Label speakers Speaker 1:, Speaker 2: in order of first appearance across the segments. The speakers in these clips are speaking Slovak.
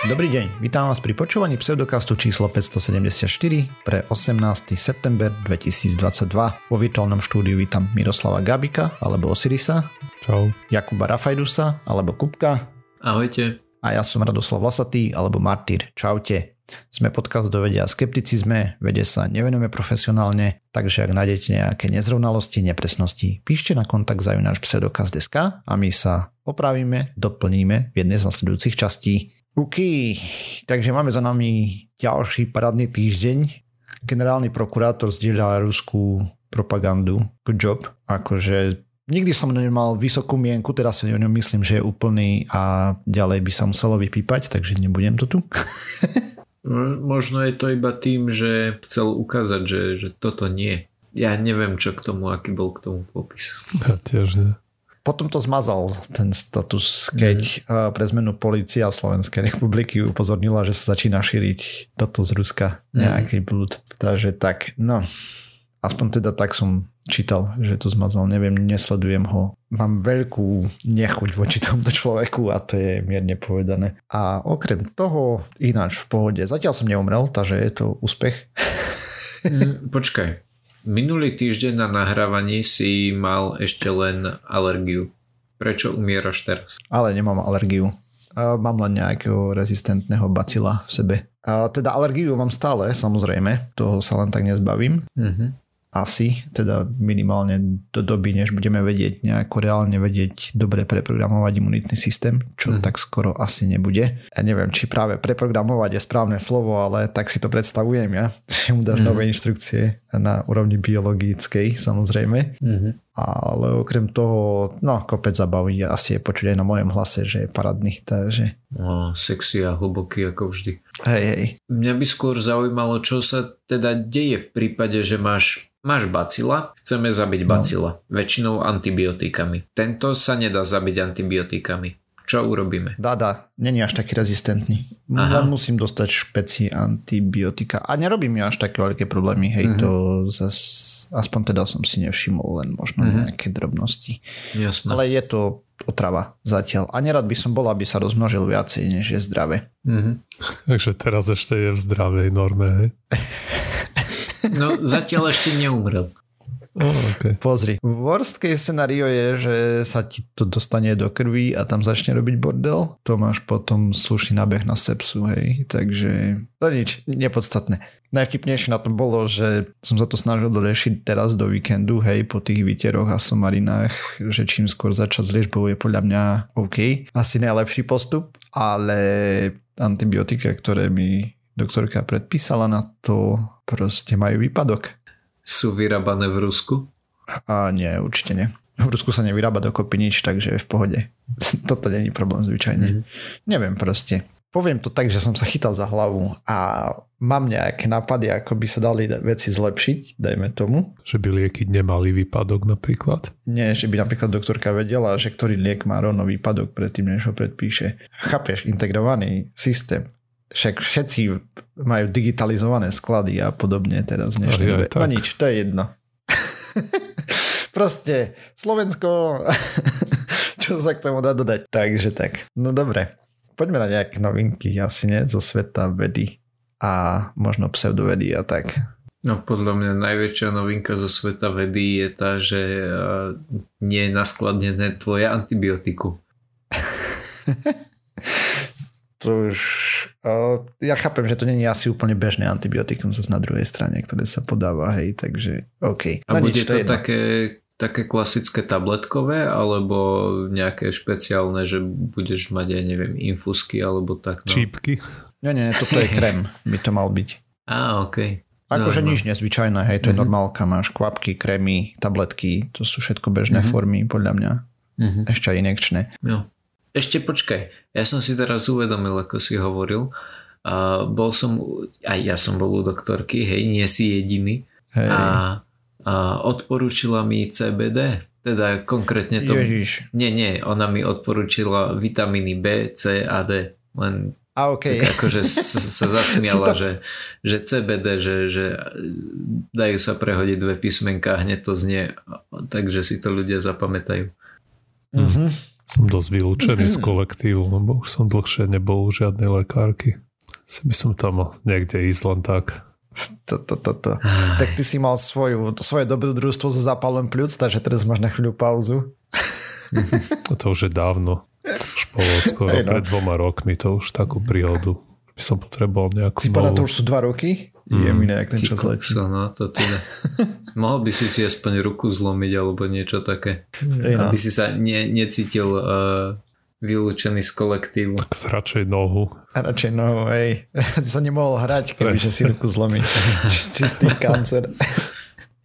Speaker 1: Dobrý deň, vítam vás pri počúvaní pseudokastu číslo 574 pre 18. september 2022. Vo virtuálnom štúdiu vítam Miroslava Gabika alebo Osirisa.
Speaker 2: Čau.
Speaker 1: Jakuba Rafajdusa alebo Kupka.
Speaker 3: Ahojte.
Speaker 1: A ja som Radoslav Vlasatý alebo Martyr. Čaute. Sme podcast do vedia a skepticizme, vede sa nevenujeme profesionálne, takže ak nájdete nejaké nezrovnalosti, nepresnosti, píšte na kontakt za náš pseudokaz.sk a my sa opravíme, doplníme v jednej z nasledujúcich častí. OK, takže máme za nami ďalší parádny týždeň. Generálny prokurátor zdieľa ruskú propagandu. Good job. Akože nikdy som nemal vysokú mienku, teraz si o ňom myslím, že je úplný a ďalej by sa muselo vypípať, takže nebudem to tu.
Speaker 3: Možno je to iba tým, že chcel ukázať, že, že toto nie. Ja neviem, čo k tomu, aký bol k tomu popis.
Speaker 2: Ja tiež nie.
Speaker 1: Potom to zmazal ten status, keď mm. pre zmenu policia Slovenskej republiky upozornila, že sa začína šíriť toto z Ruska nejaký mm. blúd. Takže tak, no. Aspoň teda tak som čítal, že to zmazal. Neviem, nesledujem ho. Mám veľkú nechuť voči tomuto človeku a to je mierne povedané. A okrem toho, ináč v pohode. Zatiaľ som neumrel, takže je to úspech.
Speaker 3: Mm, počkaj, Minulý týždeň na nahrávaní si mal ešte len alergiu. Prečo umieraš teraz?
Speaker 1: Ale nemám alergiu. Mám len nejakého rezistentného bacila v sebe. Teda alergiu mám stále, samozrejme. Toho sa len tak nezbavím. Mm-hmm asi, teda minimálne do doby, než budeme vedieť nejako reálne vedieť dobre preprogramovať imunitný systém, čo mm. tak skoro asi nebude. Ja neviem, či práve preprogramovať je správne slovo, ale tak si to predstavujem ja, že mu dáš mm. nové inštrukcie na úrovni biologickej samozrejme. Mm-hmm. Ale okrem toho, no kopec zabaví asi je počuť aj na mojom hlase, že je paradný, takže...
Speaker 3: No, sexy a hlboký ako vždy.
Speaker 1: Hej, hej.
Speaker 3: Mňa by skôr zaujímalo, čo sa teda deje v prípade, že máš Máš bacila, chceme zabiť no. bacila, väčšinou antibiotikami. Tento sa nedá zabiť antibiotikami. Čo urobíme?
Speaker 1: Dá. Není až taký rezistentný. Aha. Len musím dostať špeci antibiotika. A nerobí mi až také veľké problémy. Hej, uh-huh. to zas, aspoň teda som si nevšimol, len možno uh-huh. nejaké drobnosti.
Speaker 3: Jasné.
Speaker 1: Ale je to otrava zatiaľ. A nerad by som bol, aby sa rozmnožil viacej, než je zdravé.
Speaker 3: Uh-huh.
Speaker 2: Takže teraz ešte je v zdravej norme, hej?
Speaker 3: No zatiaľ ešte neumrel.
Speaker 1: Okay. Pozri, worst case scenario je, že sa ti to dostane do krvi a tam začne robiť bordel. To máš potom slušný nábeh na sepsu, hej. Takže to nič, nepodstatné. Najvtipnejšie na tom bolo, že som sa to snažil doriešiť teraz do víkendu, hej, po tých výteroch a somarinách, že čím skôr začať s liečbou je podľa mňa OK. Asi najlepší postup, ale antibiotika, ktoré mi doktorka predpísala na to, proste majú výpadok.
Speaker 3: Sú vyrábané v Rusku?
Speaker 1: A nie, určite nie. V Rusku sa nevyrába dokopy nič, takže je v pohode. Toto není problém zvyčajne. Mm. Neviem proste. Poviem to tak, že som sa chytal za hlavu a mám nejaké nápady, ako by sa dali veci zlepšiť, dajme tomu.
Speaker 2: Že by lieky nemali výpadok napríklad?
Speaker 1: Nie, že by napríklad doktorka vedela, že ktorý liek má rovno výpadok predtým, než ho predpíše. Chápeš, integrovaný systém však všetci majú digitalizované sklady a podobne teraz v dnešnej dobe. No nič, to je jedno. Proste Slovensko, čo sa k tomu dá dodať. Takže tak, no dobre. Poďme na nejaké novinky, asi nie, zo sveta vedy a možno pseudovedy a tak.
Speaker 3: No podľa mňa najväčšia novinka zo sveta vedy je tá, že nie je naskladnené tvoje antibiotiku.
Speaker 1: to už... Uh, ja chápem, že to nie je asi úplne bežné antibiotikum zase na druhej strane, ktoré sa podáva, hej, takže OK.
Speaker 3: A no bude nič, to, to také, také klasické tabletkové, alebo nejaké špeciálne, že budeš mať, aj neviem, infusky, alebo tak.
Speaker 2: No. Čípky?
Speaker 1: Nie, nie, toto je krém, by to mal byť.
Speaker 3: Á, OK.
Speaker 1: Akože nič nezvyčajné, hej, to je uh-huh. normálka, máš kvapky, krémy, tabletky, to sú všetko bežné uh-huh. formy, podľa mňa. Uh-huh. Ešte aj inekčné.
Speaker 3: Jo. Ešte počkaj, ja som si teraz uvedomil, ako si hovoril. Uh, bol som, aj ja som bol u doktorky, hej, nie si jediný. Hej. A, a odporúčila mi CBD. Teda konkrétne to...
Speaker 1: Ježiš.
Speaker 3: Nie, nie, ona mi odporúčila vitamíny B, C a D. Len
Speaker 1: a okay.
Speaker 3: tak akože sa zasmiala, to... že, že CBD, že, že dajú sa prehodiť dve písmenka, hneď to znie, takže si to ľudia zapamätajú.
Speaker 1: Mhm.
Speaker 2: Som dosť vylúčený z kolektívu, lebo už som dlhšie nebol u žiadnej lekárky. Si by som tam niekde ísť len tak.
Speaker 1: To, to, to, to. Tak ty si mal svoju, svoje dobrodružstvo so zápalom pľúc, takže teraz máš na chvíľu pauzu.
Speaker 2: to už je dávno. Už bolo skoro hey, no. pred dvoma rokmi to už takú príhodu. By som potreboval nejakú
Speaker 1: Si novú... to už sú dva roky? Mm. Je mi nejak ten čas letí.
Speaker 3: No, to teda. Mohol by si si aspoň ruku zlomiť alebo niečo také. Hey, no. Aby si sa ne, necítil uh, vylúčený z kolektívu.
Speaker 2: Tak radšej nohu.
Speaker 1: A radšej nohu, hej. sa nemohol hrať, keby sa si ruku zlomí. Čistý kancer.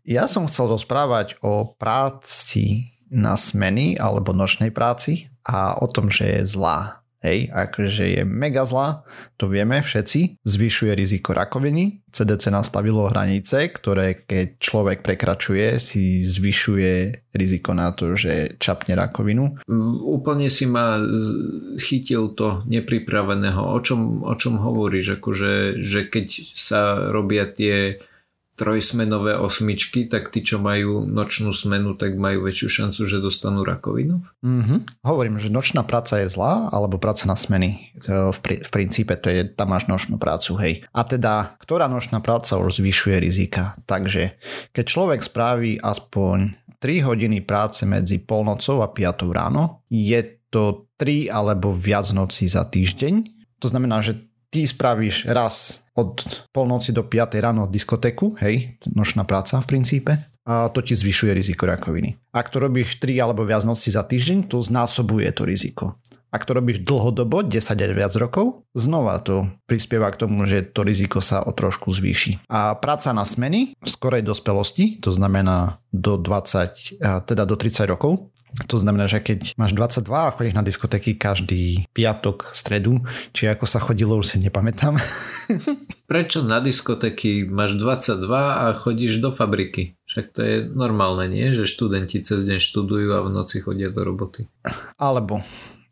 Speaker 1: ja som chcel rozprávať o práci na smeny alebo nočnej práci a o tom, že je zlá. Hej, akože je mega zlá, to vieme všetci, zvyšuje riziko rakoviny. CDC nastavilo hranice, ktoré keď človek prekračuje, si zvyšuje riziko na to, že čapne rakovinu.
Speaker 3: Úplne si ma chytil to nepripraveného. O čom, o čom hovoríš? Akože, že keď sa robia tie trojsmenové osmičky, tak tí, čo majú nočnú smenu, tak majú väčšiu šancu, že dostanú rakovinu?
Speaker 1: Mm-hmm. Hovorím, že nočná práca je zlá, alebo práca na smeny. V, pri, v princípe to je, tam máš nočnú prácu, hej. A teda, ktorá nočná práca už zvyšuje rizika? Takže, keď človek spraví aspoň 3 hodiny práce medzi polnocou a 5 ráno, je to 3 alebo viac nocí za týždeň. To znamená, že ty spravíš raz od polnoci do 5 ráno diskotéku, hej, nočná práca v princípe, a to ti zvyšuje riziko rakoviny. Ak to robíš 3 alebo viac noci za týždeň, to znásobuje to riziko. Ak to robíš dlhodobo, 10 až viac rokov, znova to prispieva k tomu, že to riziko sa o trošku zvýši. A práca na smeny v skorej dospelosti, to znamená do 20, teda do 30 rokov, to znamená, že keď máš 22 a chodíš na diskotéky každý piatok, stredu, či ako sa chodilo, už si nepamätám.
Speaker 3: Prečo na diskotéky máš 22 a chodíš do fabriky? Však to je normálne, nie? Že študenti cez deň študujú a v noci chodia do roboty.
Speaker 1: Alebo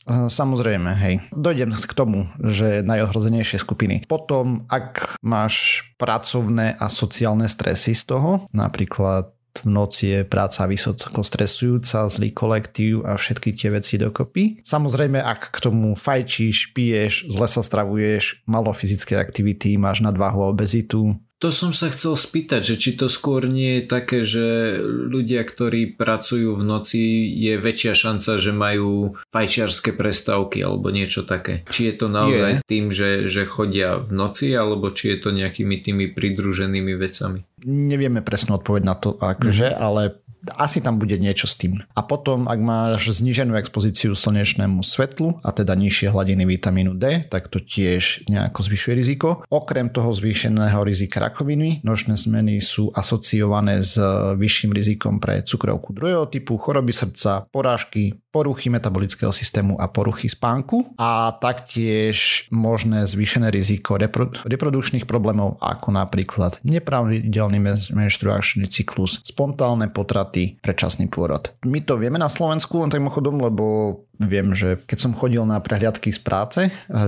Speaker 1: e, Samozrejme, hej. Dojdem k tomu, že najohrozenejšie skupiny. Potom, ak máš pracovné a sociálne stresy z toho, napríklad v noci je práca vysoko stresujúca, zlý kolektív a všetky tie veci dokopy. Samozrejme, ak k tomu fajčíš, piješ, zle sa stravuješ, malo fyzické aktivity, máš nadváhu a obezitu,
Speaker 3: to som sa chcel spýtať, že či to skôr nie je také, že ľudia, ktorí pracujú v noci, je väčšia šanca, že majú fajčiarske prestávky alebo niečo také. Či je to naozaj je. tým, že, že chodia v noci, alebo či je to nejakými tými pridruženými vecami?
Speaker 1: Nevieme presnú odpoveď na to, akože, mm-hmm. ale asi tam bude niečo s tým. A potom, ak máš zníženú expozíciu slnečnému svetlu a teda nižšie hladiny vitamínu D, tak to tiež nejako zvyšuje riziko. Okrem toho zvýšeného rizika rakoviny, nočné zmeny sú asociované s vyšším rizikom pre cukrovku druhého typu, choroby srdca, porážky, poruchy metabolického systému a poruchy spánku a taktiež možné zvýšené riziko repro- reprodukčných problémov ako napríklad nepravidelný menštruačný cyklus, spontánne potraty, predčasný pôrod. My to vieme na Slovensku len tak chodom, lebo Viem, že keď som chodil na prehliadky z práce,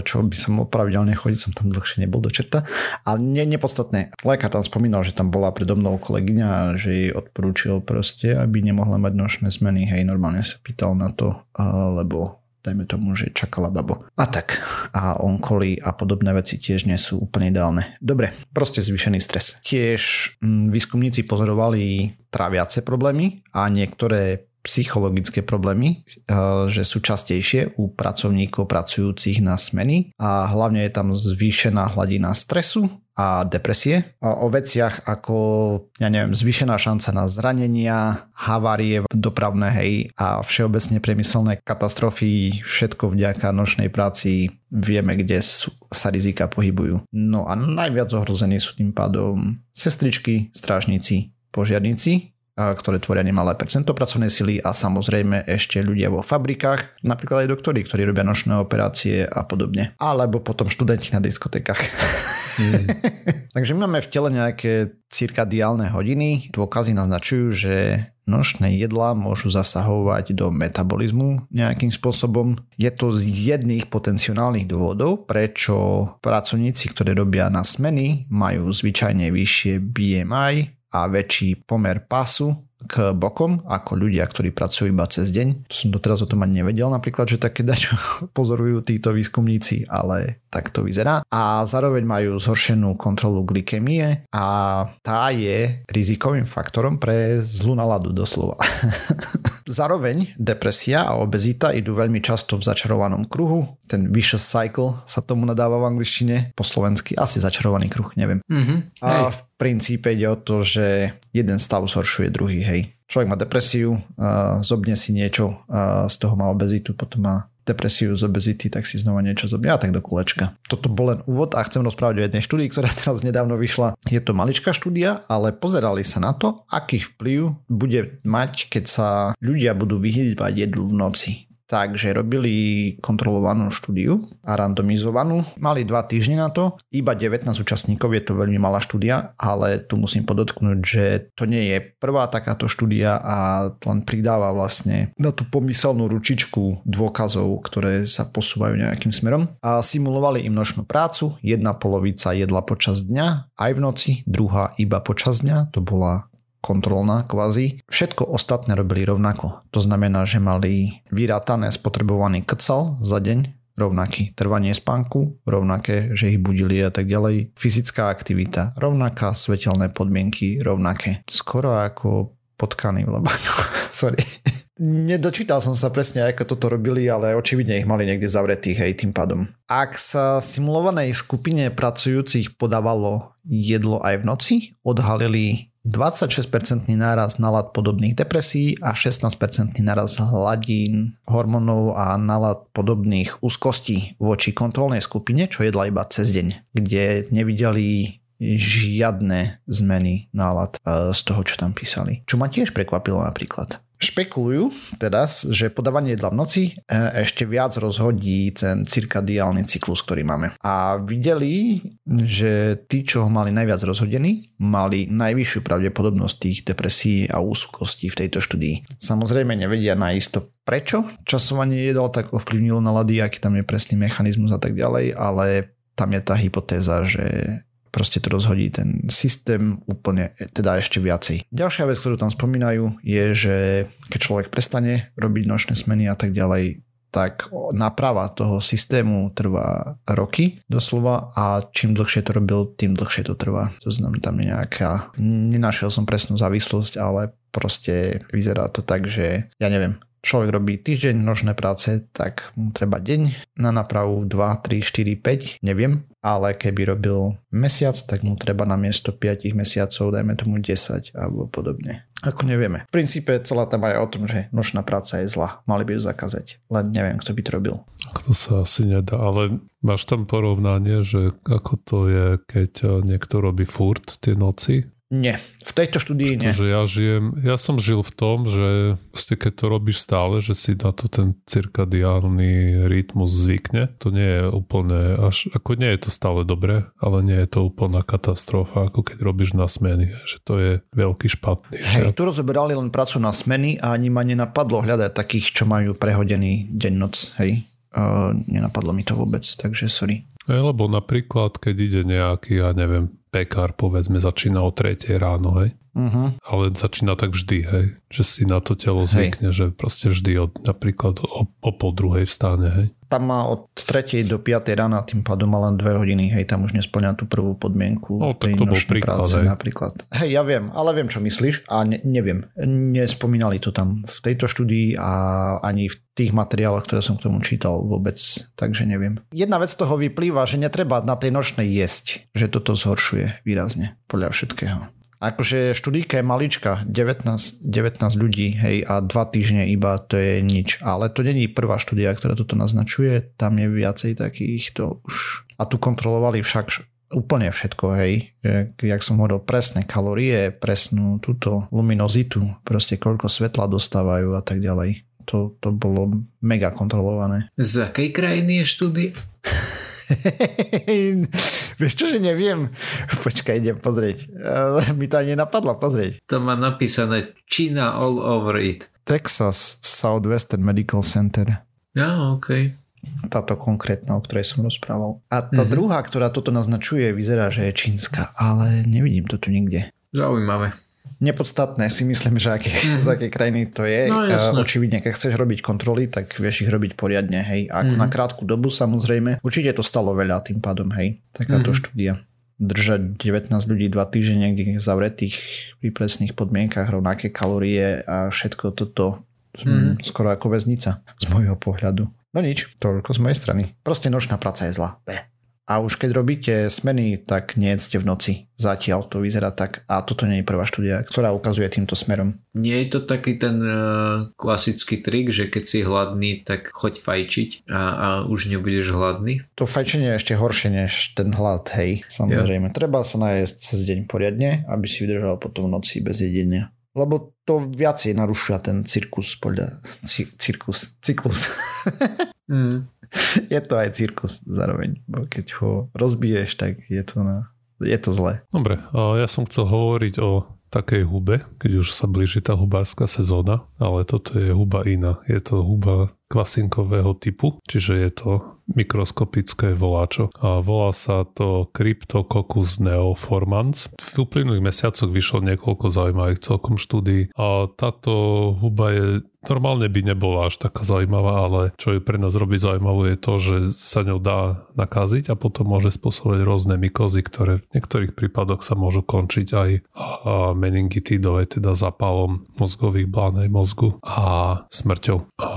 Speaker 1: čo by som pravidelne chodil, som tam dlhšie nebol do čerta, ale nie, nepodstatné. Lekár tam spomínal, že tam bola predo mnou kolegyňa, že jej odporúčil proste, aby nemohla mať nočné zmeny. Hej, normálne sa pýtal na to, lebo dajme tomu, že čakala babo. A tak. A onkoly a podobné veci tiež nie sú úplne ideálne. Dobre, proste zvýšený stres. Tiež mm, výskumníci pozorovali tráviace problémy a niektoré psychologické problémy, eh, že sú častejšie u pracovníkov pracujúcich na smeny a hlavne je tam zvýšená hladina stresu a depresie. O veciach ako, ja neviem, zvýšená šanca na zranenia, havárie dopravné, hej, a všeobecne priemyselné katastrofy, všetko vďaka nočnej práci vieme, kde sú, sa rizika pohybujú. No a najviac ohrození sú tým pádom sestričky, strážnici, požiarníci, ktoré tvoria nemalé percento pracovnej sily a samozrejme ešte ľudia vo fabrikách, napríklad aj doktori, ktorí robia nočné operácie a podobne. Alebo potom študenti na diskotekách. Mm. Takže my máme v tele nejaké cirkadiálne hodiny. Dôkazy naznačujú, že nočné jedlá môžu zasahovať do metabolizmu nejakým spôsobom. Je to z jedných potenciálnych dôvodov, prečo pracovníci, ktorí robia na smeny, majú zvyčajne vyššie BMI a väčší pomer pasu k bokom ako ľudia, ktorí pracujú iba cez deň. To som doteraz o tom ani nevedel napríklad, že také dačo pozorujú títo výskumníci, ale tak to vyzerá. A zároveň majú zhoršenú kontrolu glykemie a tá je rizikovým faktorom pre zlú náladu doslova. zároveň depresia a obezita idú veľmi často v začarovanom kruhu. Ten vicious cycle sa tomu nadáva v angličtine, po slovensky asi začarovaný kruh, neviem. Mm-hmm. A v princípe ide o to, že jeden stav zhoršuje druhý, hej. Človek má depresiu, zobne si niečo, z toho má obezitu, potom má depresiu z obezity, tak si znova niečo zobne a tak do kolečka. Toto bol len úvod a chcem rozprávať o jednej štúdii, ktorá teraz nedávno vyšla. Je to maličká štúdia, ale pozerali sa na to, aký vplyv bude mať, keď sa ľudia budú vyhýbať jedlu v noci. Takže robili kontrolovanú štúdiu a randomizovanú. Mali dva týždne na to, iba 19 účastníkov, je to veľmi malá štúdia, ale tu musím podotknúť, že to nie je prvá takáto štúdia a len pridáva vlastne na tú pomyselnú ručičku dôkazov, ktoré sa posúvajú nejakým smerom. A simulovali im nočnú prácu, jedna polovica jedla počas dňa, aj v noci, druhá iba počas dňa, to bola kontrolná kvázi. Všetko ostatné robili rovnako. To znamená, že mali vyrátané spotrebovaný krcal za deň, rovnaký. Trvanie spánku, rovnaké, že ich budili a tak ďalej. Fyzická aktivita, rovnaká. Svetelné podmienky, rovnaké. Skoro ako potkaný v labáku. Sorry. Nedočítal som sa presne, ako toto robili, ale očividne ich mali niekde zavretých, hej, tým pádom. Ak sa simulovanej skupine pracujúcich podávalo jedlo aj v noci, odhalili 26% náraz nálad podobných depresí a 16% náraz hladín hormónov a nálad podobných úzkostí voči kontrolnej skupine, čo jedla iba cez deň, kde nevideli žiadne zmeny nálad e, z toho, čo tam písali. Čo ma tiež prekvapilo napríklad. Špekulujú teda, že podávanie jedla v noci e, ešte viac rozhodí ten cirkadiálny cyklus, ktorý máme. A videli, že tí, čo ho mali najviac rozhodený, mali najvyššiu pravdepodobnosť tých depresí a úzkostí v tejto štúdii. Samozrejme nevedia naisto prečo časovanie jedal tak ovplyvnilo nalady, aký tam je presný mechanizmus a tak ďalej, ale tam je tá hypotéza, že proste to rozhodí ten systém úplne, teda ešte viacej. Ďalšia vec, ktorú tam spomínajú, je, že keď človek prestane robiť nočné smeny a tak ďalej, tak náprava toho systému trvá roky doslova a čím dlhšie to robil, tým dlhšie to trvá. To znamená, tam je nejaká, nenašiel som presnú závislosť, ale proste vyzerá to tak, že ja neviem, človek robí týždeň nožné práce, tak mu treba deň na napravu 2, 3, 4, 5, neviem. Ale keby robil mesiac, tak mu treba na miesto 5 mesiacov, dajme tomu 10 alebo podobne. Ako nevieme. V princípe celá téma je o tom, že nočná práca je zlá. Mali by ju zakázať. Len neviem, kto by to robil.
Speaker 2: To sa asi nedá, ale máš tam porovnanie, že ako to je, keď niekto robí furt tie noci
Speaker 1: nie, v tejto štúdii nie.
Speaker 2: Pretože ja žijem, ja som žil v tom, že keď to robíš stále, že si na to ten cirkadiálny rytmus zvykne, to nie je úplne, až, ako nie je to stále dobré, ale nie je to úplná katastrofa, ako keď robíš na smeny, že to je veľký špatný.
Speaker 1: Hej, tu rozoberali len prácu na smeny a ani ma nenapadlo hľadať takých, čo majú prehodený deň-noc, hej. Uh, nenapadlo mi to vôbec, takže sorry.
Speaker 2: Lebo napríklad, keď ide nejaký, ja neviem, pekár, povedzme, začína o 3 ráno, hej. Uh-huh. Ale začína tak vždy, hej. Že si na to telo zvykne, hej. že proste vždy od, napríklad o, o pol druhej vstane, hej.
Speaker 1: Tam má od 3. do 5. rána, tým pádom má len 2 hodiny, hej, tam už nesplňa tú prvú podmienku.
Speaker 2: No, tak to bol príklad, práce, hej.
Speaker 1: napríklad. Hej, ja viem, ale viem, čo myslíš a ne, neviem. Nespomínali to tam v tejto štúdii a ani v tých materiáloch, ktoré som k tomu čítal vôbec, takže neviem. Jedna vec z toho vyplýva, že netreba na tej nočnej jesť, že toto zhoršuje výrazne podľa všetkého. Akože študíka je malička, 19, 19 ľudí, hej, a dva týždne iba to je nič. Ale to není prvá štúdia, ktorá toto naznačuje, tam je viacej takýchto už. A tu kontrolovali však úplne všetko, hej. Jak som hovoril, presné kalórie, presnú túto luminozitu, proste koľko svetla dostávajú a tak ďalej. To, to bolo mega kontrolované.
Speaker 3: Z akej krajiny je štúdia?
Speaker 1: Vieš čo, že neviem? Počkaj, idem pozrieť. Mi to ani nenapadlo pozrieť.
Speaker 3: To má napísané China all over it.
Speaker 1: Texas Southwestern Medical Center.
Speaker 3: Ja, OK.
Speaker 1: Táto konkrétna, o ktorej som rozprával. A tá mm-hmm. druhá, ktorá toto naznačuje, vyzerá, že je čínska, ale nevidím to tu nikde.
Speaker 3: Zaujímavé.
Speaker 1: Nepodstatné si myslím, že aké, mm. z aké krajiny to je. No, Očividne, keď chceš robiť kontroly, tak vieš ich robiť poriadne, hej. A ako mm. na krátku dobu samozrejme, určite to stalo veľa tým pádom, hej, takáto mm. štúdia držať 19 ľudí 2 týždne niekde zavretých pri presných podmienkach, rovnaké kalórie a všetko toto mm. skoro ako väznica z môjho pohľadu. No nič, toľko z mojej strany. Proste nočná práca je zlá. A už keď robíte smeny, tak nejedzte v noci. Zatiaľ to vyzerá tak. A toto nie je prvá štúdia, ktorá ukazuje týmto smerom.
Speaker 3: Nie je to taký ten uh, klasický trik, že keď si hladný, tak choď fajčiť a, a už nebudeš hladný?
Speaker 1: To fajčenie je ešte horšie než ten hlad, hej. Samozrejme. Ja. Treba sa najesť cez deň poriadne, aby si vydržal potom v noci bez jedenia. Lebo to viacej narušuje ten cirkus podľa... cirkus, cyklus. mm. je to aj cirkus zároveň, bo keď ho rozbiješ, tak je to, na, je to zlé.
Speaker 2: Dobre, ja som chcel hovoriť o takej hube, keď už sa blíži tá hubárska sezóna, ale toto je huba iná. Je to huba kvasinkového typu, čiže je to mikroskopické voláčo. A volá sa to Cryptococcus neoformans. V uplynulých mesiacoch vyšlo niekoľko zaujímavých celkom štúdí a táto huba je Normálne by nebola až taká zaujímavá, ale čo ju pre nás robí zaujímavú je to, že sa ňou dá nakaziť a potom môže spôsobovať rôzne mykozy, ktoré v niektorých prípadoch sa môžu končiť aj meningitidou, teda zapalom mozgových blán mozgu a smrťou. A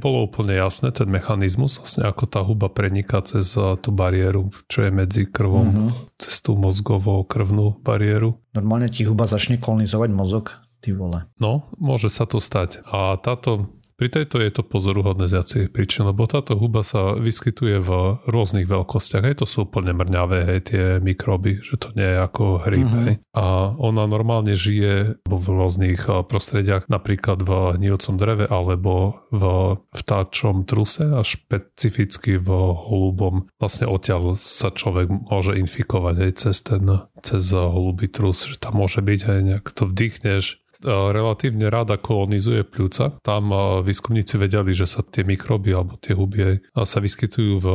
Speaker 2: nebolo úplne jasné ten mechanizmus, vlastne ako tá huba preniká cez tú bariéru, čo je medzi krvom, mm-hmm. cez tú mozgovou krvnú bariéru.
Speaker 1: Normálne ti huba začne kolonizovať mozog Ty vole.
Speaker 2: No, môže sa to stať. A táto pri tejto je to pozoruhodné z viacej príčin, lebo táto huba sa vyskytuje v rôznych veľkostiach. Hej, to sú úplne mrňavé, hej, tie mikroby, že to nie je ako hryb. Uh-huh. Hej. A ona normálne žije v rôznych prostrediach, napríklad v hnijúcom dreve alebo v vtáčom truse a špecificky v holubom. Vlastne odtiaľ sa človek môže infikovať hej, cez ten cez holubý trus, že tam môže byť, hej, nejak to vdychneš, relatívne rada kolonizuje pľúca. Tam výskumníci vedeli, že sa tie mikroby alebo tie huby sa vyskytujú v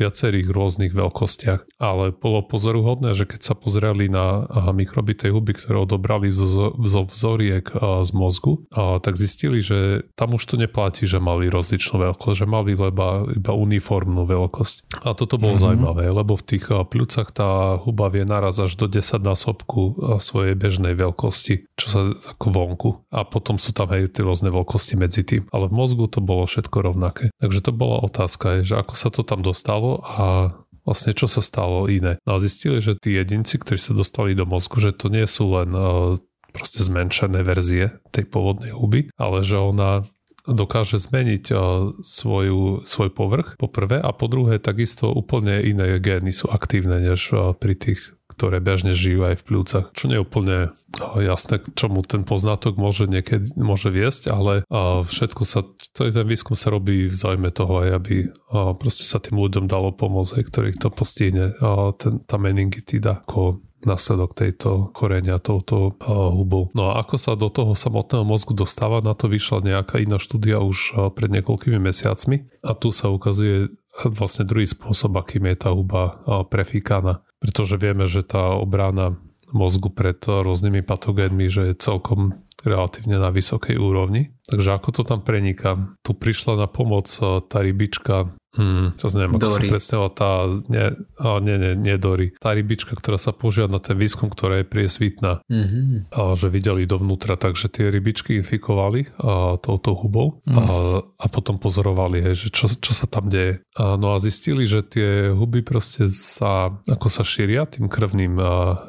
Speaker 2: viacerých rôznych veľkostiach. Ale bolo pozoruhodné, že keď sa pozreli na mikroby tej huby, ktoré odobrali zo, zo vzoriek z mozgu, tak zistili, že tam už to neplatí, že mali rozličnú veľkosť, že mali leba, iba uniformnú veľkosť. A toto bolo mm-hmm. zaujímavé, lebo v tých pľúcach tá huba vie naraz až do 10 násobku svojej bežnej veľkosti, čo sa ako vonku a potom sú tam aj tie rôzne veľkosti medzi tým. Ale v mozgu to bolo všetko rovnaké. Takže to bola otázka, že ako sa to tam dostalo a vlastne čo sa stalo iné. No a zistili, že tí jedinci, ktorí sa dostali do mozgu, že to nie sú len uh, proste zmenšené verzie tej pôvodnej huby, ale že ona dokáže zmeniť uh, svoju, svoj povrch po prvé a po druhé takisto úplne iné gény sú aktívne než uh, pri tých ktoré bežne žijú aj v pľúcach, čo nie je úplne jasné, čomu ten poznatok môže niekedy môže viesť, ale všetko sa, celý ten výskum sa robí v záujme toho aj, aby proste sa tým ľuďom dalo pomôcť, ktorých to postihne ten, tá meningitida ako následok tejto korenia touto uh, hubou. No a ako sa do toho samotného mozgu dostáva, na to vyšla nejaká iná štúdia už pred niekoľkými mesiacmi a tu sa ukazuje vlastne druhý spôsob, akým je tá huba prefíkaná pretože vieme, že tá obrana mozgu pred rôznymi patogénmi, že je celkom relatívne na vysokej úrovni. Takže ako to tam preniká? Tu prišla na pomoc tá rybička Hmm, to neviem, ako som predstavila tá, nie, a nie, nie, nie Dory. Tá rybička, ktorá sa používa na ten výskum, ktorá je priesvitná. Mm-hmm. A že videli dovnútra, takže tie rybičky infikovali a, touto hubou mm. a, a potom pozorovali, hej, že čo, čo sa tam deje. A, no a zistili, že tie huby proste sa, ako sa šíria tým krvným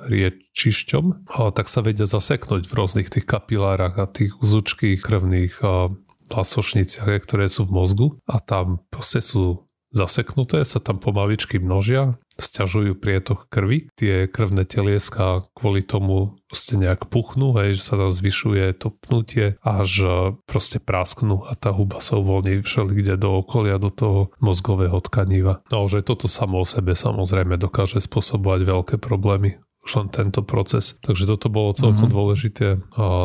Speaker 2: riečišťom, a, tak sa vedia zaseknúť v rôznych tých kapilárach a tých uzučkých krvných a, vlasočniciach, ktoré sú v mozgu a tam proste sú zaseknuté, sa tam pomaličky množia, stiažujú prietok krvi. Tie krvné telieska kvôli tomu proste nejak puchnú, hej, že sa tam zvyšuje to pnutie, až e, proste prasknú a tá huba sa uvoľní všelikde do okolia, do toho mozgového tkaniva. No, že toto samo o sebe samozrejme dokáže spôsobovať veľké problémy už len tento proces. Takže toto bolo celkom mm-hmm. dôležité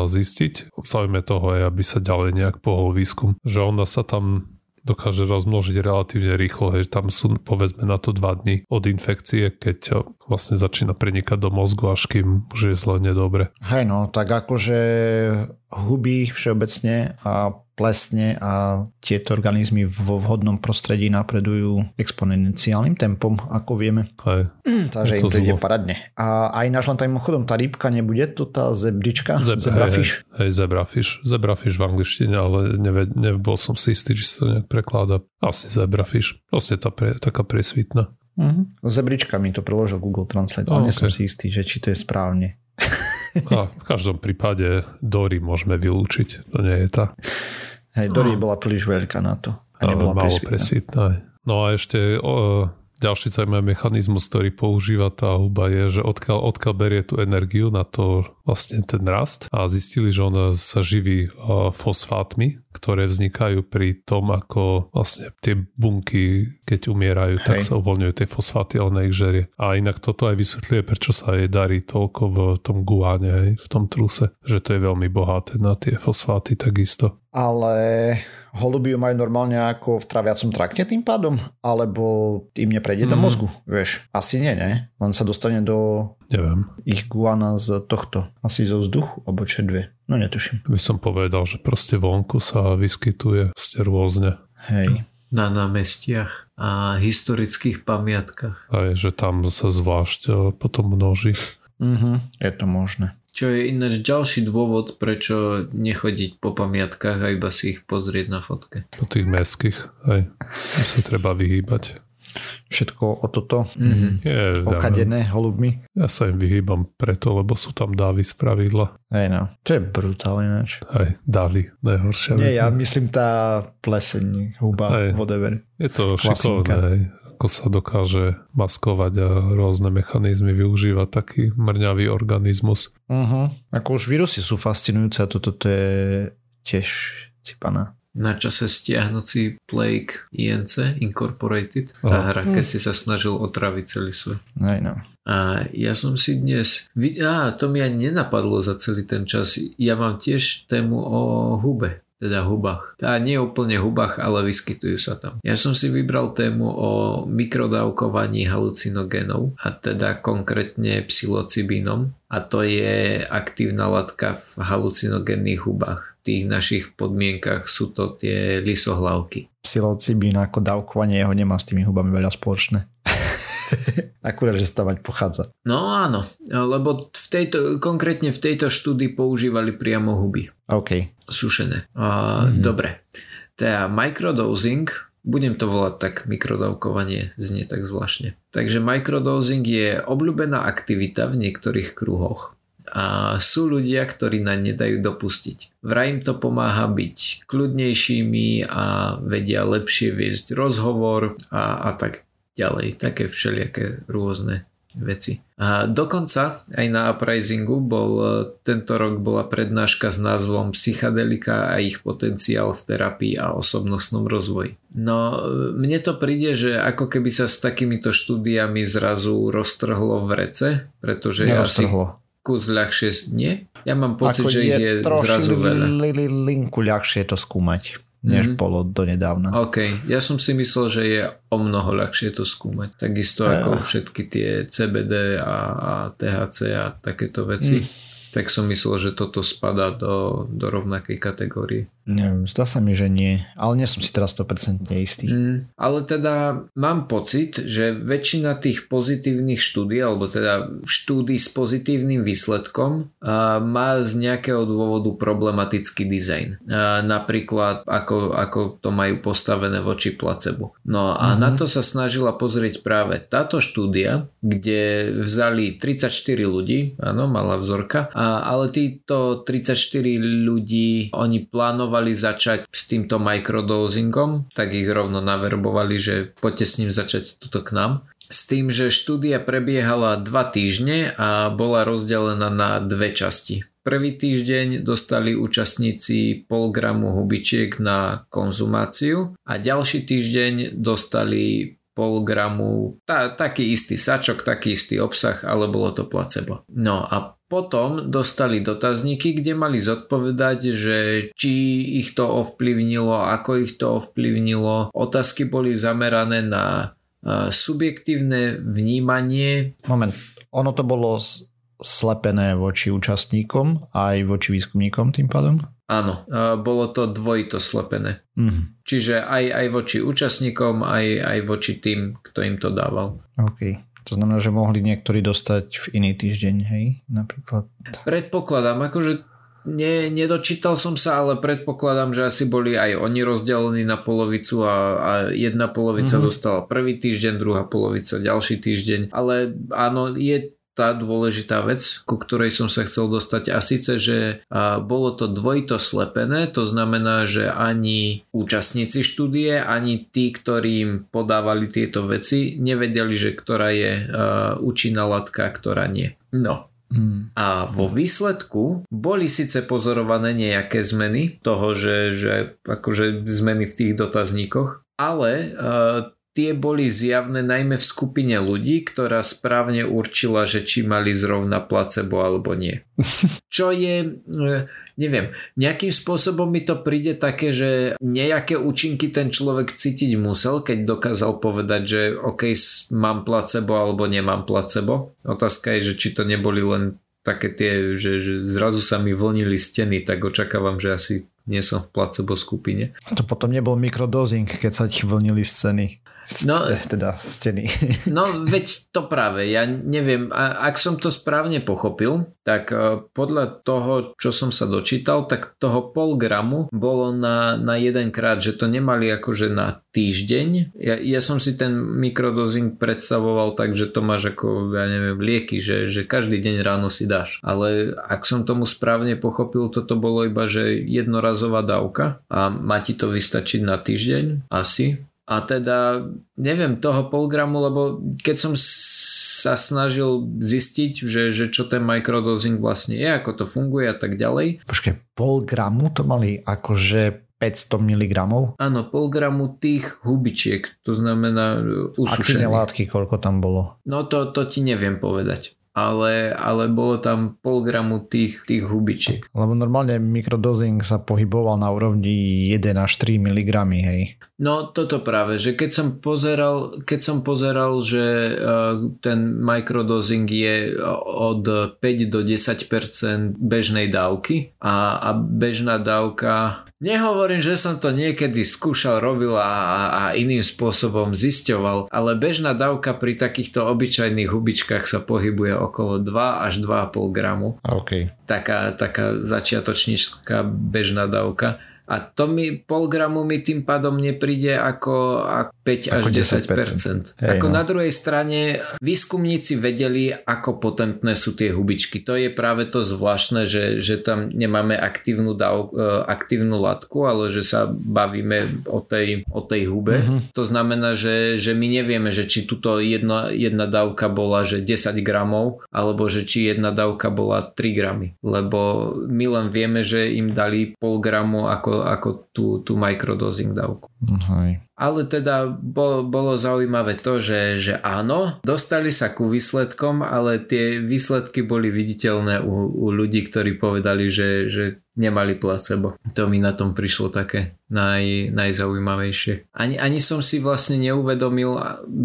Speaker 2: zistiť. V záujme toho je, aby sa ďalej nejak pohol výskum. Že ona sa tam dokáže rozmnožiť relatívne rýchlo, hej, tam sú povedzme na to dva dny od infekcie, keď vlastne začína prenikať do mozgu, až kým už je zle nedobre.
Speaker 1: Hej no, tak akože huby všeobecne a plesne a tieto organizmy vo vhodnom prostredí napredujú exponenciálnym tempom, ako vieme.
Speaker 2: Hej.
Speaker 1: Takže im to ide paradne. A aj náš len tým chodom tá rýbka nebude to tá zebrička?
Speaker 2: Zeb, zebrafish? Hej, hej, zebrafish. Zebrafish v angličtine, ale neved, nebol som si istý, či sa to nejak prekláda. Asi zebrafish. Proste tá pre, taká presvitná.
Speaker 1: Uh-huh. Zebrička mi to preložil Google Translate, ale oh, nie okay. som si istý, že či to je správne.
Speaker 2: A v každom prípade Dory môžeme vylúčiť. To nie je tá.
Speaker 1: Hej, Dory no. bola príliš veľká na to. A nebola
Speaker 2: malo presvitná. No a ešte o, ďalší zaujímavý mechanizmus, ktorý používa tá huba je, že odkiaľ, odkiaľ berie tú energiu na to vlastne ten rast a zistili, že on sa živí fosfátmi, ktoré vznikajú pri tom, ako vlastne tie bunky, keď umierajú, Hej. tak sa uvoľňujú tie fosfáty, ale na ich žerie. A inak toto aj vysvetľuje, prečo sa jej darí toľko v tom guáne, v tom truse, že to je veľmi bohaté na tie fosfáty takisto
Speaker 1: ale holuby ju majú normálne ako v traviacom trakte tým pádom? Alebo im neprejde mm. do mhm. mozgu? Vieš, asi nie, ne? Len sa dostane do
Speaker 2: Neviem.
Speaker 1: ich guana z tohto. Asi zo vzduchu, alebo čedvie. No netuším.
Speaker 2: By som povedal, že proste vonku sa vyskytuje ste rôzne.
Speaker 1: Hej.
Speaker 3: Na námestiach a historických pamiatkách.
Speaker 2: Aj, že tam sa zvlášť e, potom množí.
Speaker 1: Mhm, je to možné.
Speaker 3: Čo je ináč ďalší dôvod, prečo nechodiť po pamiatkách a iba si ich pozrieť na fotke.
Speaker 2: Po tých mestských, aj. sa treba vyhýbať.
Speaker 1: Všetko o toto mm-hmm. je, okadené holubmi.
Speaker 2: Ja sa im vyhýbam preto, lebo sú tam dávy z pravidla.
Speaker 1: Hej no, to je brutálne ináč.
Speaker 2: Aj dávy, najhoršia
Speaker 1: Nie, vec. ja myslím tá pleseň, huba, Aj, whatever.
Speaker 2: Je to šikovné, hej ako sa dokáže maskovať a rôzne mechanizmy využívať taký mrňavý organizmus.
Speaker 1: Uh-huh. Ako už vírusy sú fascinujúce a toto to je tiež cipaná.
Speaker 3: Na čase stiahnuť si Plague INC Incorporated, tá oh. hra, keď si sa snažil otraviť celý svet.
Speaker 1: Aj no.
Speaker 3: A ja som si dnes... Á, to mi ani nenapadlo za celý ten čas. Ja mám tiež tému o hube teda hubách. Tá nie úplne hubách, ale vyskytujú sa tam. Ja som si vybral tému o mikrodávkovaní halucinogénov a teda konkrétne psilocibínom a to je aktívna látka v halucinogénnych hubách. V tých našich podmienkach sú to tie lisohlavky.
Speaker 1: Psilocibín ako dávkovanie jeho nemá s tými hubami veľa spoločné. Akurát, že stavať pochádza.
Speaker 3: No áno, lebo v tejto, konkrétne v tejto štúdii používali priamo huby.
Speaker 1: OK.
Speaker 3: Sušené. Uh, mm-hmm. Dobre. Teda microdosing, budem to volať tak, mikrodávkovanie znie tak zvláštne. Takže microdosing je obľúbená aktivita v niektorých kruhoch. A sú ľudia, ktorí na ne dajú dopustiť. Vraj im to pomáha byť kľudnejšími a vedia lepšie viesť rozhovor a, a tak ďalej. Také všelijaké rôzne veci. A dokonca aj na uprisingu bol, tento rok bola prednáška s názvom Psychadelika a ich potenciál v terapii a osobnostnom rozvoji. No mne to príde, že ako keby sa s takýmito štúdiami zrazu roztrhlo v rece, pretože ja si kus ľahšie... Nie? Ja mám pocit, ako že je, je zrazu veľa.
Speaker 1: linku ľahšie to skúmať než mm-hmm. bolo donedávna.
Speaker 3: OK, ja som si myslel, že je o mnoho ľahšie to skúmať. Takisto uh. ako všetky tie CBD a, a THC a takéto veci. Mm. Tak som myslel, že toto spadá do, do rovnakej kategórie.
Speaker 1: Neviem, zdá sa mi, že nie, ale nie som si teraz 100% istý. Mm,
Speaker 3: ale teda mám pocit, že väčšina tých pozitívnych štúdí, alebo teda štúdí s pozitívnym výsledkom a, má z nejakého dôvodu problematický dizajn. A, napríklad ako, ako to majú postavené voči placebo. No a mm-hmm. na to sa snažila pozrieť práve táto štúdia, kde vzali 34 ľudí, áno, malá vzorka, ale títo 34 ľudí, oni plánovali začať s týmto microdosingom, tak ich rovno naverbovali, že poďte s ním začať tuto k nám. S tým, že štúdia prebiehala dva týždne a bola rozdelená na dve časti. Prvý týždeň dostali účastníci pol gramu hubičiek na konzumáciu a ďalší týždeň dostali pol gramu, tá, taký istý sačok, taký istý obsah, ale bolo to placebo. No a potom dostali dotazníky, kde mali zodpovedať, že či ich to ovplyvnilo, ako ich to ovplyvnilo. Otázky boli zamerané na subjektívne vnímanie.
Speaker 1: Moment, ono to bolo slepené voči účastníkom aj voči výskumníkom tým pádom?
Speaker 3: Áno, bolo to dvojito slepené.
Speaker 1: Mm.
Speaker 3: Čiže aj, aj voči účastníkom, aj, aj voči tým, kto im to dával.
Speaker 1: OK. To znamená, že mohli niektorí dostať v iný týždeň, hej, napríklad.
Speaker 3: Predpokladám, akože ne, nedočítal som sa, ale predpokladám, že asi boli aj oni rozdelení na polovicu a, a jedna polovica mm-hmm. dostala prvý týždeň, druhá polovica ďalší týždeň. Ale áno, je tá dôležitá vec, ku ktorej som sa chcel dostať a síce, že bolo to dvojito slepené, to znamená, že ani účastníci štúdie, ani tí, ktorým podávali tieto veci, nevedeli, že ktorá je účinná látka, ktorá nie. No,
Speaker 1: Hmm.
Speaker 3: A vo výsledku boli síce pozorované nejaké zmeny toho, že, že akože zmeny v tých dotazníkoch, ale uh, tie boli zjavné najmä v skupine ľudí, ktorá správne určila, že či mali zrovna placebo alebo nie. Čo je, e, neviem, nejakým spôsobom mi to príde také, že nejaké účinky ten človek cítiť musel, keď dokázal povedať, že OK, mám placebo alebo nemám placebo. Otázka je, že či to neboli len také tie, že, že zrazu sa mi vlnili steny, tak očakávam, že asi nie som v placebo skupine.
Speaker 1: To potom nebol mikrodozing, keď sa ti vlnili scény. No, teda steny.
Speaker 3: No veď to práve, ja neviem, ak som to správne pochopil, tak e, podľa toho, čo som sa dočítal, tak toho pol gramu bolo na, na jeden krát, že to nemali akože na týždeň. Ja, ja som si ten mikrodozing predstavoval tak, že to máš ako, ja neviem, lieky, že, že každý deň ráno si dáš. Ale ak som tomu správne pochopil, toto bolo iba, že jednorazová dávka a má ti to vystačiť na týždeň asi a teda neviem toho polgramu, lebo keď som sa snažil zistiť, že, že čo ten microdosing vlastne je, ako to funguje a tak ďalej.
Speaker 1: Počkej, pol gramu to mali akože 500 mg?
Speaker 3: Áno, pol gramu tých hubičiek, to znamená usušených.
Speaker 1: Aktívne látky, koľko tam bolo?
Speaker 3: No to, to ti neviem povedať ale, ale bolo tam pol gramu tých, tých hubičiek.
Speaker 1: Lebo normálne mikrodozing sa pohyboval na úrovni 1 až 3 mg, hej?
Speaker 3: No toto práve, že keď som pozeral, keď som pozeral že uh, ten mikrodozing je od 5 do 10% bežnej dávky a, a bežná dávka Nehovorím, že som to niekedy skúšal, robil a, a iným spôsobom zisťoval, ale bežná dávka pri takýchto obyčajných hubičkách sa pohybuje okolo 2 až 2,5 gramu.
Speaker 1: Okay.
Speaker 3: Taká, taká začiatočníčka bežná dávka a to mi pol gramu mi tým pádom nepríde ako, ako 5 až 10%. 10%. Hej, ako no. na druhej strane výskumníci vedeli, ako potentné sú tie hubičky. To je práve to zvláštne, že, že tam nemáme aktívnu, dav, e, aktívnu látku, ale že sa bavíme o tej, o tej hube. Mm-hmm. To znamená, že, že my nevieme, že či tuto jedna, jedna dávka bola že 10 gramov, alebo že či jedna dávka bola 3 gramy. Lebo my len vieme, že im dali pol gramu ako ako tú, tú microdosing dávku.
Speaker 1: Hej.
Speaker 3: Ale teda bolo, bolo zaujímavé to, že, že áno, dostali sa ku výsledkom, ale tie výsledky boli viditeľné u, u ľudí, ktorí povedali, že, že nemali placebo. To mi na tom prišlo také naj, najzaujímavejšie. Ani, ani som si vlastne neuvedomil,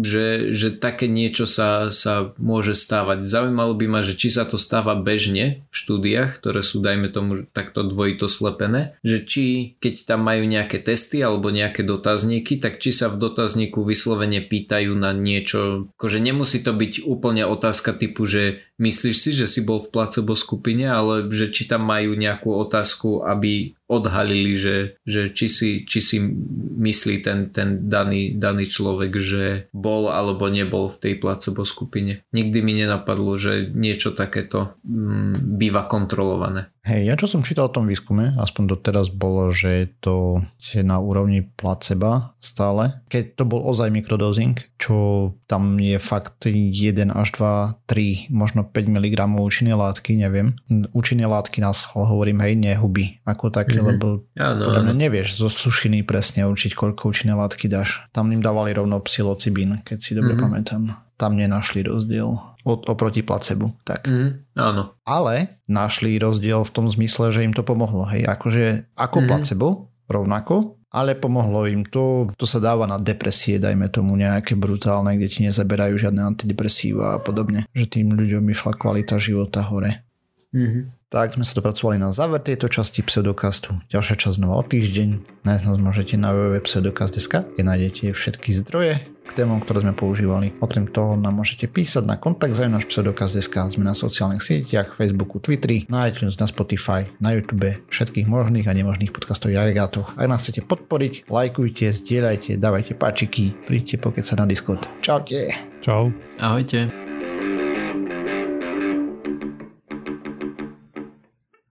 Speaker 3: že, že také niečo sa, sa môže stávať. Zaujímalo by ma, že či sa to stáva bežne v štúdiách, ktoré sú dajme tomu takto dvojito slepené, že či keď tam majú nejaké testy alebo nejaké dotazníky, tak či sa v dotazníku vyslovene pýtajú na niečo, akože nemusí to byť úplne otázka typu, že myslíš si, že si bol v placebo skupine, ale že či tam majú nejakú otázku, aby odhalili, že, že či, si, či si myslí ten, ten daný, daný človek, že bol alebo nebol v tej placebo skupine. Nikdy mi nenapadlo, že niečo takéto mm, býva kontrolované.
Speaker 1: Hej, ja čo som čítal o tom výskume, aspoň doteraz bolo, že je to na úrovni placeba stále. Keď to bol ozaj mikrodosing, čo tam je fakt 1 až 2, 3, možno 5 mg účinné látky, neviem. Účinné látky nás hovorím, hej, nehuby ako také, mm-hmm. lebo
Speaker 3: ano,
Speaker 1: podľa mňa nevieš zo sušiny presne určiť, koľko účinné látky dáš. Tam im dávali rovno psilocibín, keď si dobre mm-hmm. pamätám. Tam nenašli rozdiel od, oproti placebu. Tak.
Speaker 3: Mm, áno.
Speaker 1: Ale našli rozdiel v tom zmysle, že im to pomohlo. Hej, akože ako mm. placebo, rovnako, ale pomohlo im to. To sa dáva na depresie, dajme tomu nejaké brutálne, kde ti nezaberajú žiadne antidepresíva a podobne. Že tým ľuďom išla kvalita života hore.
Speaker 3: Mm-hmm.
Speaker 1: Tak sme sa dopracovali na záver tejto časti pseudokastu. Ďalšia časť znova o týždeň. Nájsť nás môžete na www.pseudokast.sk, kde nájdete všetky zdroje k témom, ktoré sme používali. Okrem toho nám môžete písať na kontakt za náš pseudokast.sk. Sme na sociálnych sieťach, Facebooku, Twitteri, na iTunes, na Spotify, na YouTube, všetkých možných a nemožných podcastových agregátoch. Ak nás chcete podporiť, lajkujte, zdieľajte, dávajte páčiky, príďte pokiaľ sa na Discord. Čaute.
Speaker 2: Čau.
Speaker 3: Ahojte.